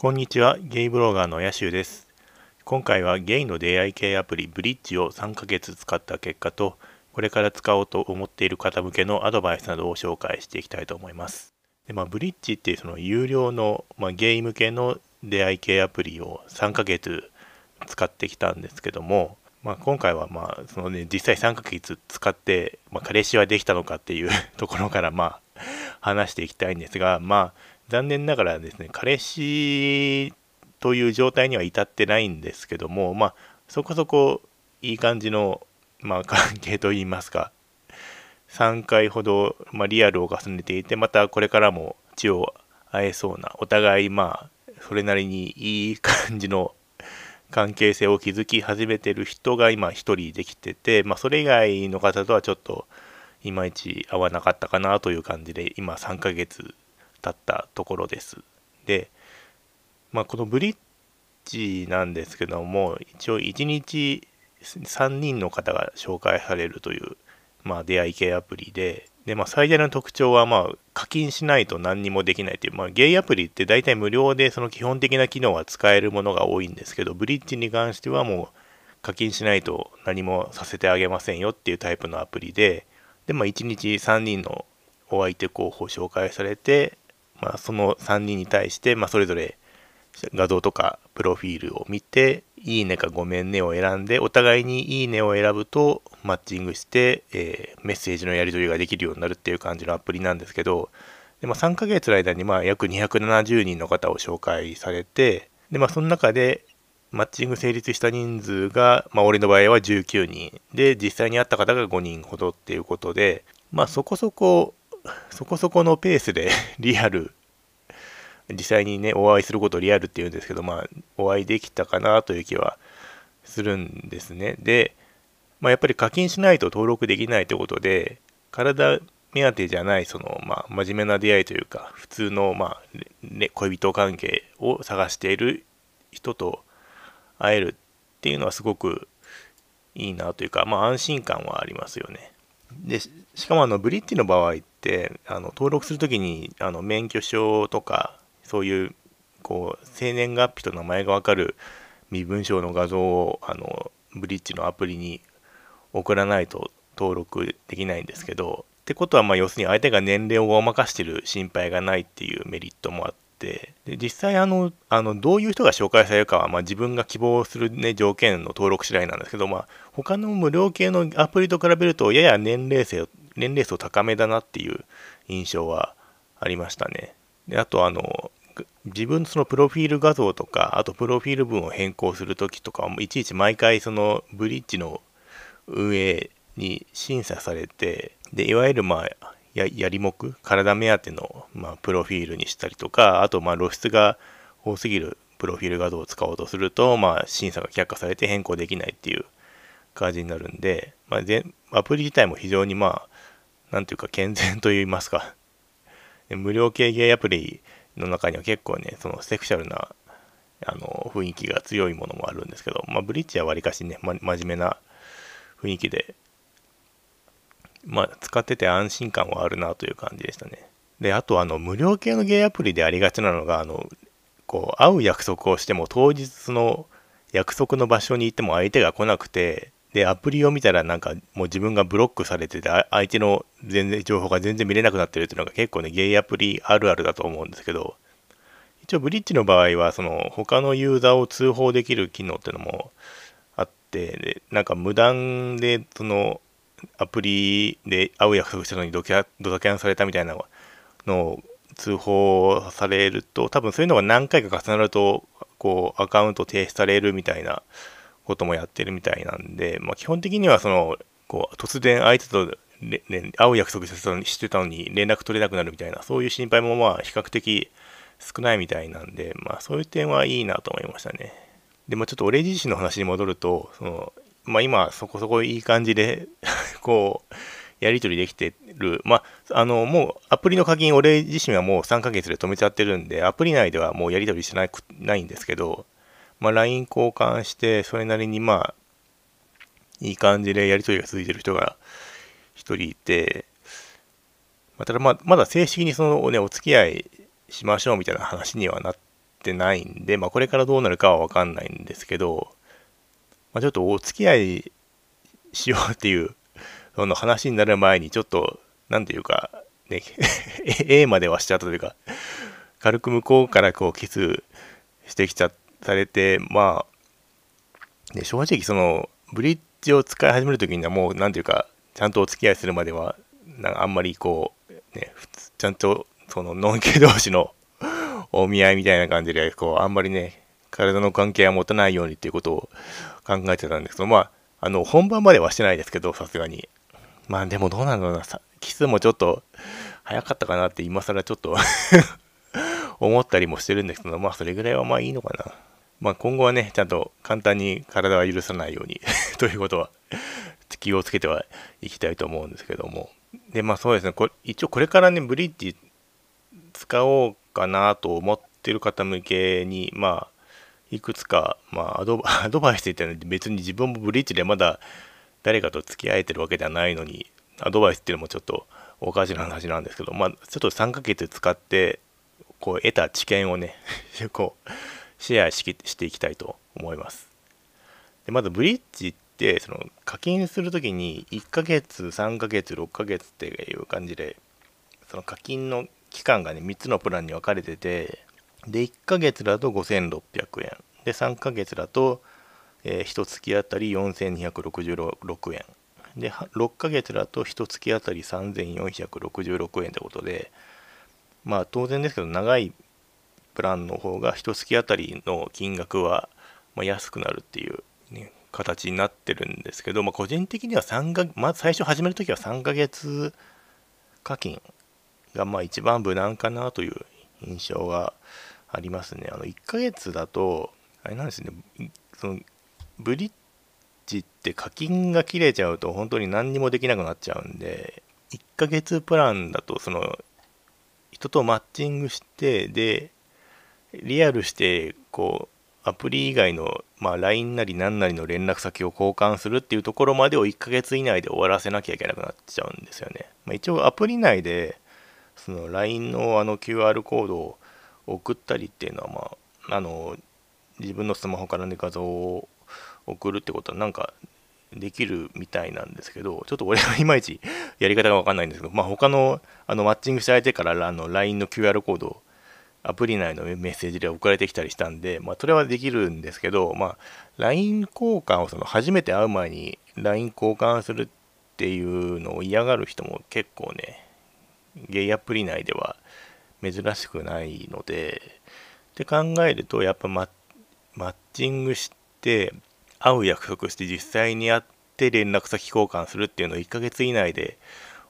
こんにちは、ゲイブロガーのヤシュです。今回はゲイの出会い系アプリブリッジを3ヶ月使った結果と、これから使おうと思っている方向けのアドバイスなどを紹介していきたいと思います。でまあ、ブリッジっていうその有料の、まあ、ゲイ向けの出会い系アプリを3ヶ月使ってきたんですけども、まあ、今回はまあその、ね、実際3ヶ月使って、まあ、彼氏はできたのかっていうところからまあ話していきたいんですが、まあ、残念ながらですね、彼氏という状態には至ってないんですけども、まあ、そこそこいい感じの、まあ、関係といいますか、3回ほど、まあ、リアルを重ねていて、またこれからも血を会えそうな、お互い、まあ、それなりにいい感じの関係性を築き始めてる人が今一人できてて、まあ、それ以外の方とはちょっといまいち合わなかったかなという感じで今3ヶ月経ったところです。で、まあ、このブリッジなんですけども一応1日3人の方が紹介されるという、まあ、出会い系アプリでで、まあ、最大の特徴は、まあ、課金しないと何にもできないという、まあ、ゲイアプリって大体無料でその基本的な機能は使えるものが多いんですけどブリッジに関してはもう課金しないと何もさせてあげませんよっていうタイプのアプリでで、まあ、1日3人のお相手候補を紹介されてまあ、その3人に対して、まあ、それぞれ画像とかプロフィールを見て、いいねかごめんねを選んで、お互いにいいねを選ぶとマッチングして、えー、メッセージのやり取りができるようになるっていう感じのアプリなんですけど、でまあ、3ヶ月の間にまあ約270人の方を紹介されて、でまあ、その中でマッチング成立した人数が、まあ、俺の場合は19人。で、実際に会った方が5人ほどっていうことで、まあ、そこそこそこそこのペースで リアル、実際にね、お会いすることをリアルって言うんですけど、まあ、お会いできたかなという気はするんですね。で、まあ、やっぱり課金しないと登録できないということで、体目当てじゃない、その、まあ、真面目な出会いというか、普通の、まあ、ね、恋人関係を探している人と会えるっていうのはすごくいいなというか、まあ、安心感はありますよね。でしかもあのブリッジの場合ってあの登録するときにあの免許証とかそういうこう生年月日と名前が分かる身分証の画像をあのブリッジのアプリに送らないと登録できないんですけどってことはまあ要するに相手が年齢をごまかしてる心配がないっていうメリットもあってで実際あのあのどういう人が紹介されるかはまあ自分が希望する、ね、条件の登録次第なんですけど、まあ、他の無料系のアプリと比べるとやや年齢層年齢層高めだなっていう印象はありましたね。であとあの自分そのプロフィール画像とかあとプロフィール文を変更する時とかいちいち毎回そのブリッジの運営に審査されてでいわゆるまあややりもく体目当ての、まあ、プロフィールにしたりとかあとまあ露出が多すぎるプロフィール画像を使おうとすると、まあ、審査が却下されて変更できないっていう感じになるんで、まあ、アプリ自体も非常にまあなんていうか健全といいますか無料系ゲイアプリの中には結構ねそのセクシャルなあの雰囲気が強いものもあるんですけど、まあ、ブリッジはわりかしね、ま、真面目な雰囲気でまあ、使ってて安心感はあるなという感じでしたね。で、あと、あの、無料系のゲイアプリでありがちなのが、あの、こう、会う約束をしても、当日の約束の場所に行っても相手が来なくて、で、アプリを見たらなんかもう自分がブロックされてて、相手の全然情報が全然見れなくなってるっていうのが結構ね、ゲイアプリあるあるだと思うんですけど、一応ブリッジの場合は、その他のユーザーを通報できる機能っていうのもあって、でなんか無断でそのアプリで会う約束したのにドキャドタキャンされたみたいなのを通報されると多分そういうのが何回か重なるとこうアカウント停止されるみたいなこともやってるみたいなんで、まあ、基本的にはそのこう突然相手と、ね、会う約束してたのに連絡取れなくなるみたいなそういう心配もまあ比較的少ないみたいなんで、まあ、そういう点はいいなと思いましたね。でもちょっと俺自身の話に戻るとそのまあ、今そこそこいい感じで こうやり取りできてる、まあ、あのもうアプリの課金、俺自身はもう3ヶ月で止めちゃってるんで、アプリ内ではもうやり取りしてないないんですけど、まあ、LINE 交換して、それなりにまあ、いい感じでやり取りが続いてる人が1人いて、まあ、ただまあ、まだ正式にそのね、お付き合いしましょうみたいな話にはなってないんで、まあ、これからどうなるかは分かんないんですけど、まあ、ちょっとお付き合いしようっていうその話になる前にちょっと何て言うかね A まではしちゃったというか軽く向こうからこうキスしてきちゃっされてまあ、ね、正直そのブリッジを使い始める時にはもう何て言うかちゃんとお付き合いするまではなんかあんまりこうねちゃんとそのノンケ同士の お見合いみたいな感じでこうあんまりね体の関係は持たないようにっていうことを考えてたんですけどまああの本番まではしてないですけどさすがに。まあでもどうなんだろうなキスもちょっと早かったかなって今更ちょっと 思ったりもしてるんですけどまあそれぐらいはまあいいのかな。まあ今後はねちゃんと簡単に体は許さないように ということは気をつけてはいきたいと思うんですけども。でまあそうですね。これ一応これからねブリッジ使おうかなと思ってる方向けにまあいくつか、まあ、アド アドバイスって言ったら別に自分もブリッジでまだ誰かと付き合えてるわけではないのにアドバイスっていうのもちょっとおかしな話なんですけどまあちょっと3ヶ月使ってこう得た知見をね こうシェアしていきたいと思います。でまずブリッジってその課金する時に1ヶ月3ヶ月6ヶ月っていう感じでその課金の期間がね3つのプランに分かれててで1ヶ月だと5600円。で3ヶ月だと、えー、1月あたり4266円。で6ヶ月だと1月あたり3466円ってことでまあ当然ですけど長いプランの方が1月あたりの金額は、ま、安くなるっていう、ね、形になってるんですけど、まあ、個人的には3かまず最初始める時は3ヶ月課金がまあ一番無難かなという印象がありますね。あの1ヶ月だと、あれなんですね、そのブリッジって課金が切れちゃうと本当に何にもできなくなっちゃうんで、1ヶ月プランだと、その人とマッチングして、で、リアルして、こう、アプリ以外の、まあ、LINE なり何なりの連絡先を交換するっていうところまでを1ヶ月以内で終わらせなきゃいけなくなっちゃうんですよね。まあ、一応アプリ内でその LINE のあの QR コードを送ったりっていうのは、まあ、あの自分のスマホからね画像を送るってことはなんかできるみたいなんですけどちょっと俺はいまいちやり方が分かんないんですけど、まあ、他のあのマッチングした相手からあの LINE の QR コードをアプリ内のメッセージで送られてきたりしたんで、まあ、それはできるんですけど、まあ、LINE 交換をその初めて会う前に LINE 交換するっていうのを嫌がる人も結構ねゲイアプリ内では珍しくないのでって考えるとやっぱマッチングして会う約束して実際に会って連絡先交換するっていうのを1ヶ月以内で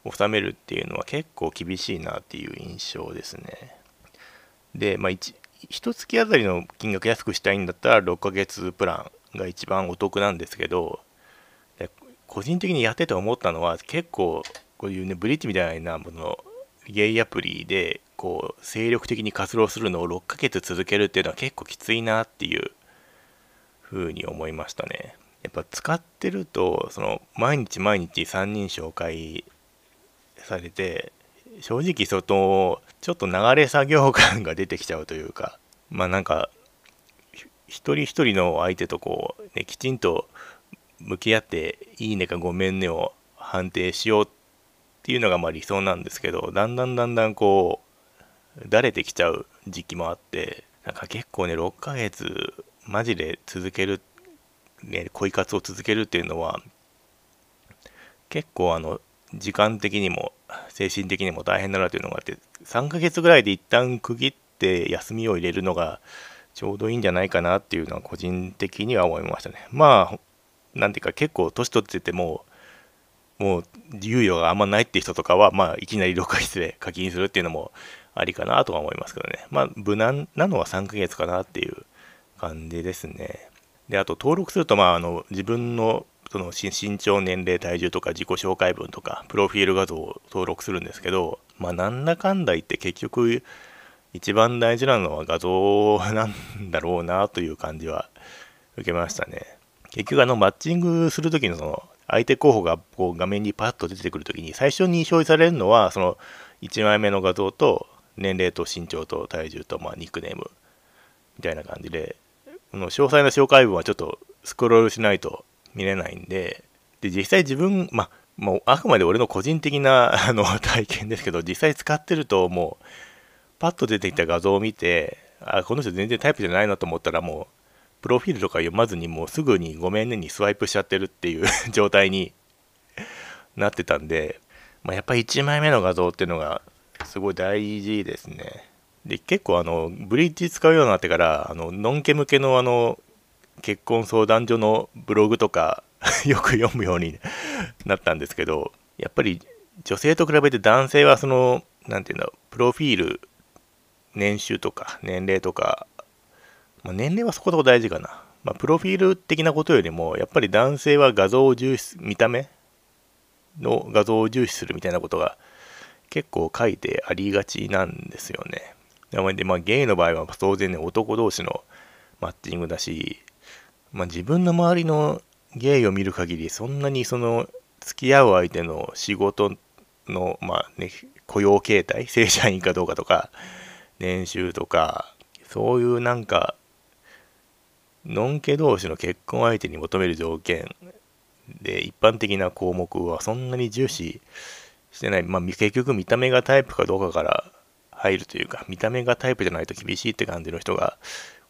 収めるっていうのは結構厳しいなっていう印象ですね。で、まあ1、1月あたりの金額安くしたいんだったら6ヶ月プランが一番お得なんですけど個人的にやってて思ったのは結構こういうねブリッジみたいなものゲイアプリでこう精力的に活動するのを6ヶ月続けるっていうのは結構きついなっていう風に思いましたね。やっぱ使ってるとその毎日毎日3人紹介されて正直そのちょっと流れ作業感が出てきちゃうというかまあなんか一人一人の相手とこう、ね、きちんと向き合っていいねかごめんねを判定しようっていうのがまあ理想なんですけどだんだんだんだんこうだれてきちゃう時期もあってなんか結構ね6ヶ月マジで続ける、ね、恋活を続けるっていうのは結構あの時間的にも精神的にも大変だなというのがあって3ヶ月ぐらいで一旦区切って休みを入れるのがちょうどいいんじゃないかなっていうのは個人的には思いましたねまあなんていうか結構年取っててももう猶予があんまないって人とかは、まあ、いきなり6ヶ月で課金するっていうのもありかなとは思いますけどね。まあ、無難なのは3ヶ月かなっていう感じですね。で、あと登録すると、まあ、あの自分のその身長、年齢、体重とか自己紹介文とか、プロフィール画像を登録するんですけど、まあ、なんだかんだ言って結局、一番大事なのは画像なんだろうなという感じは受けましたね。結局、あの、マッチングするときのその、相手候補がこう画面にパッと出てくるときに最初に表示されるのはその1枚目の画像と年齢と身長と体重とまあニックネームみたいな感じで、この詳細な紹介文はちょっとスクロールしないと見れないんで、で、実際自分、まあ、もうあくまで俺の個人的な あの体験ですけど、実際使ってるともう、パッと出てきた画像を見て、あ、この人全然タイプじゃないなと思ったらもう、プロフィールとか読まずにもうすぐにごめんねにスワイプしちゃってるっていう 状態になってたんで、まあ、やっぱり1枚目の画像っていうのがすごい大事ですね。で、結構あの、ブリッジ使うようになってから、あの、ノンケ向けのあの、結婚相談所のブログとか よく読むようになったんですけど、やっぱり女性と比べて男性はその、何て言うんだろう、プロフィール、年収とか年齢とか、まあ、年齢はそこそこ大事かな。まあ、プロフィール的なことよりも、やっぱり男性は画像を重視、見た目の画像を重視するみたいなことが結構書いてありがちなんですよね。で、まあ、ゲイの場合は当然ね、男同士のマッチングだし、まあ、自分の周りのゲイを見る限り、そんなにその付き合う相手の仕事の、まあね、雇用形態、正社員かどうかとか、年収とか、そういうなんか、のんけ同士の結婚相手に求める条件で、一般的な項目はそんなに重視してない。まあ、結局見た目がタイプかどうかから入るというか、見た目がタイプじゃないと厳しいって感じの人が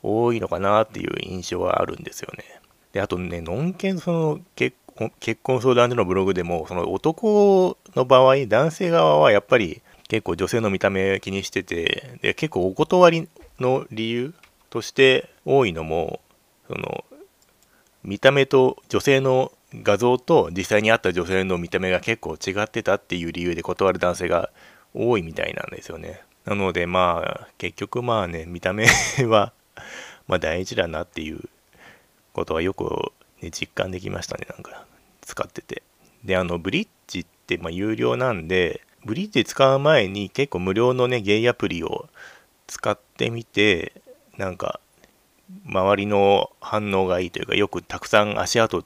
多いのかなっていう印象はあるんですよね。で、あとね、のんけんその結結婚相談所のブログでも、その男の場合、男性側はやっぱり結構女性の見た目気にしてて、で、結構お断りの理由として多いのも、その、見た目と女性の画像と実際に会った女性の見た目が結構違ってたっていう理由で断る男性が多いみたいなんですよね。なのでまあ結局まあね見た目はまあ大事だなっていうことはよく、ね、実感できましたねなんか使ってて。であのブリッジってまあ有料なんでブリッジ使う前に結構無料のねゲイアプリを使ってみてなんか周りの反応がいいというかよくたくさん足跡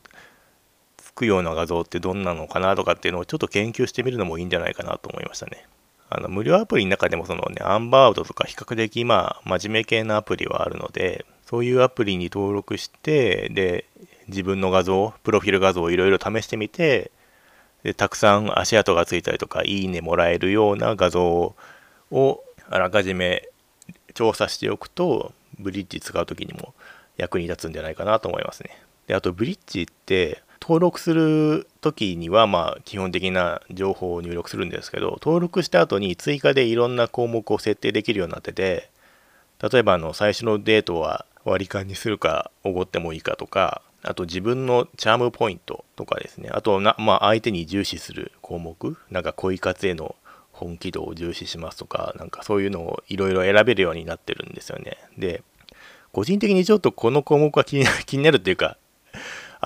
つくような画像ってどんなのかなとかっていうのをちょっと研究してみるのもいいんじゃないかなと思いましたね。あの無料アプリの中でもそのね、アンバーウドとか比較的まあ真面目系のアプリはあるので、そういうアプリに登録して、で、自分の画像、プロフィール画像をいろいろ試してみて、で、たくさん足跡がついたりとか、いいねもらえるような画像をあらかじめ調査しておくと、ブリッジ使う時にも役に立つんじゃないかなと思いますね。で、あとブリッジって登録する時にはまあ基本的な情報を入力するんですけど登録した後に追加でいろんな項目を設定できるようになってて例えばあの最初のデートは割り勘にするかおごってもいいかとかあと自分のチャームポイントとかですね。あとな、まあ、相手に重視する項目なんか恋活への本気度を重視しますとかなんかそういうのをいろいろ選べるようになってるんですよね。で個人的にちょっとこの項目は気に 気になるっていうか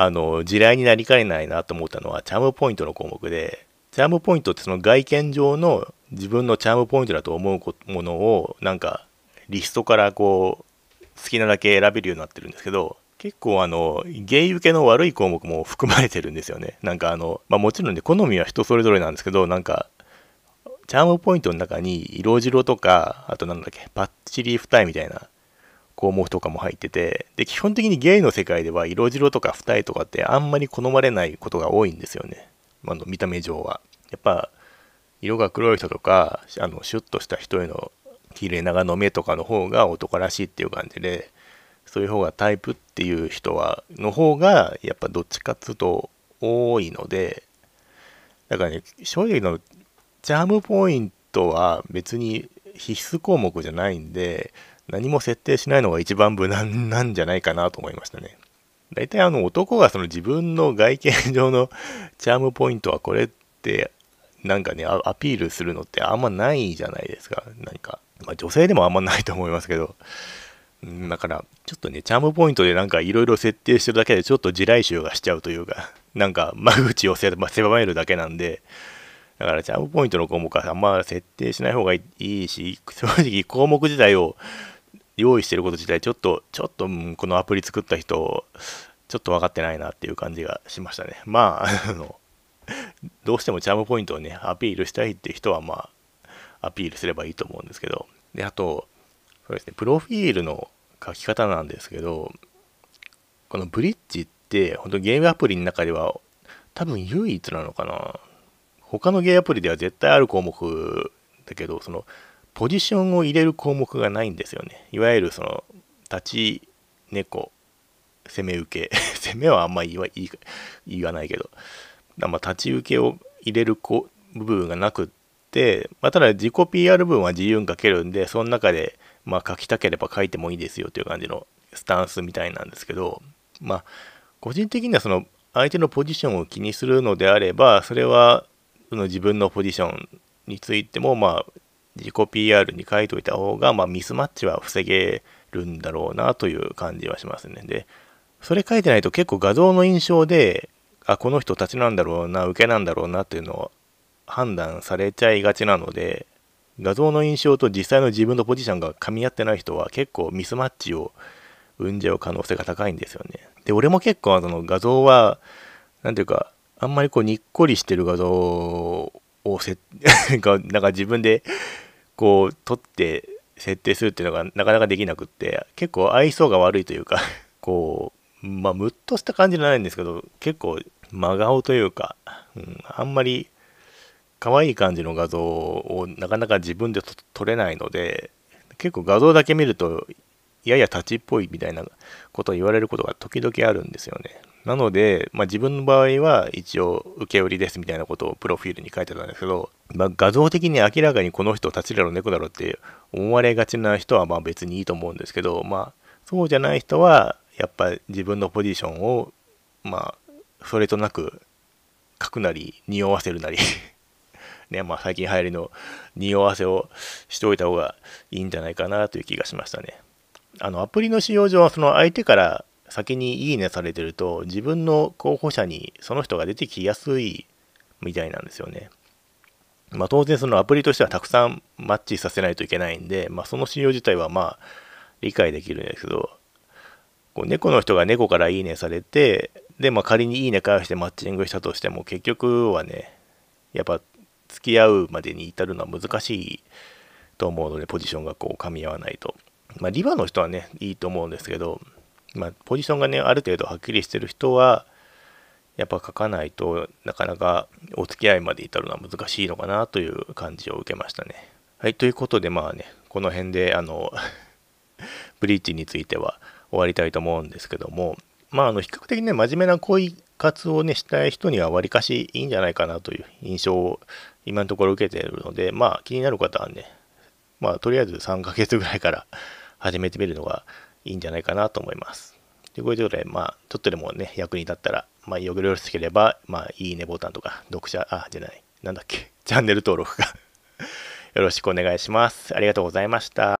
あの、地雷になりかねないなと思ったのは、チャームポイントの項目で、チャームポイントってその外見上の自分のチャームポイントだと思うものを、なんか、リストからこう、好きなだけ選べるようになってるんですけど、結構あの、ゲイ受けの悪い項目も含まれてるんですよね。なんかあの、まあもちろんね、好みは人それぞれなんですけど、なんか、チャームポイントの中に色白とか、あとなんだっけ、パッチリ二重みたいな項目とかも入ってて、で、基本的にゲイの世界では色白とか二重とかってあんまり好まれないことが多いんですよね。あの見た目上は。やっぱ、色が黒い人とか、あの、シュッとした人への綺麗長の目とかの方が男らしいっていう感じで、そういう方がタイプっていう人は、の方が、やっぱどっちかっつうと多いので、だからね、正直のチャームポイントは別に必須項目じゃないんで、何も設定しないのが一番無難なんじゃないかなと思いましたね。大体あの男がその自分の外見上の チャームポイントはこれってなんかねアピールするのってあんまないじゃないですか何か、まあ、女性でもあんまないと思いますけどだからちょっとねチャームポイントでなんかいろいろ設定してるだけでちょっと地雷臭がしちゃうというかなんか間口を狭めるだけなんでだからチャームポイントの項目はあんま設定しない方がいいし正直項目自体を用意してること自体ちょっと、ちょっと、このアプリ作った人、ちょっと分かってないなっていう感じがしましたね。まあ、あの、どうしてもチャームポイントをね、アピールしたいって人は、まあ、アピールすればいいと思うんですけど、で、あと、そうですね、プロフィールの書き方なんですけどこのブリッジって本当ゲームアプリの中では多分唯一なのかな。他のゲームアプリでは絶対ある項目だけどそのポジションを入れる項目がないんですよね。いわゆるその立ち猫攻め受け。攻めはあんまり言わ言わないけど。まあ立ち受けを入れる部分がなくって、まあ、ただ自己 PR 部分は自由に書けるんでその中でまあ書きたければ書いてもいいですよという感じのスタンスみたいなんですけどまあ個人的にはその相手のポジションを気にするのであればそれはその自分のポジションについてもまあ自己 PR に書いといた方が、まあ、ミスマッチは防げるんだろうなという感じはしますね。で、それ書いてないと結構画像の印象で、あ、この人たちなんだろうな、受けなんだろうなっていうのを判断されちゃいがちなので、画像の印象と実際の自分のポジションが噛み合ってない人は結構ミスマッチを生んじゃう可能性が高いんですよね。で、俺も結構その画像は、なんていうか、あんまりこうにっこりしてる画像をせ なんか自分でこう撮って設定するっていうのがなかなかできなくって結構愛想が悪いというか こうまあムッとした感じじゃないんですけど結構真顔というか、うん、あんまり可愛い感じの画像をなかなか自分で撮れないので結構画像だけ見るとやや立ちっぽいみたいなことを言われることが時々あるんですよね。なので、まあ、自分の場合は一応受け売りですみたいなことをプロフィールに書いてたんですけど、まあ、画像的に明らかにこの人立ちだろ猫だろって思われがちな人はまあ別にいいと思うんですけど、まあ、そうじゃない人はやっぱ自分のポジションをまあそれとなく書くなり匂わせるなりねまあ最近流行りの匂わせをしておいた方がいいんじゃないかなという気がしましたね。あのアプリの使用上はその相手から先にいいねされてると自分の候補者にその人が出てきやすいみたいなんですよね。まあ当然そのアプリとしてはたくさんマッチさせないといけないんで、まあその仕様自体はまあ理解できるんですけど、こう猫の人が猫からいいねされて、でまあ仮にいいね返してマッチングしたとしても結局はね、やっぱ付き合うまでに至るのは難しいと思うので、ポジションがこう噛み合わないと。まあリバの人はね、いいと思うんですけど、まあ、ポジションがね、ある程度はっきりしてる人は、やっぱ書かないとなかなかお付き合いまで至るのは難しいのかなという感じを受けましたね。はい、ということでまあね、この辺であの ブリーチについては終わりたいと思うんですけども、まああの比較的ね、真面目な恋活をね、したい人にはわりかしいいんじゃないかなという印象を今のところ受けているので、まあ気になる方はね、まあとりあえず3ヶ月ぐらいから始めてみるのがいいんじゃないかなと思います。ということで、まあ、ちょっとでもね、役に立ったら、まあ、よろしければ、まあ、いいねボタンとか、読者、あ、じゃない、なんだっけ、チャンネル登録が よろしくお願いします。ありがとうございました。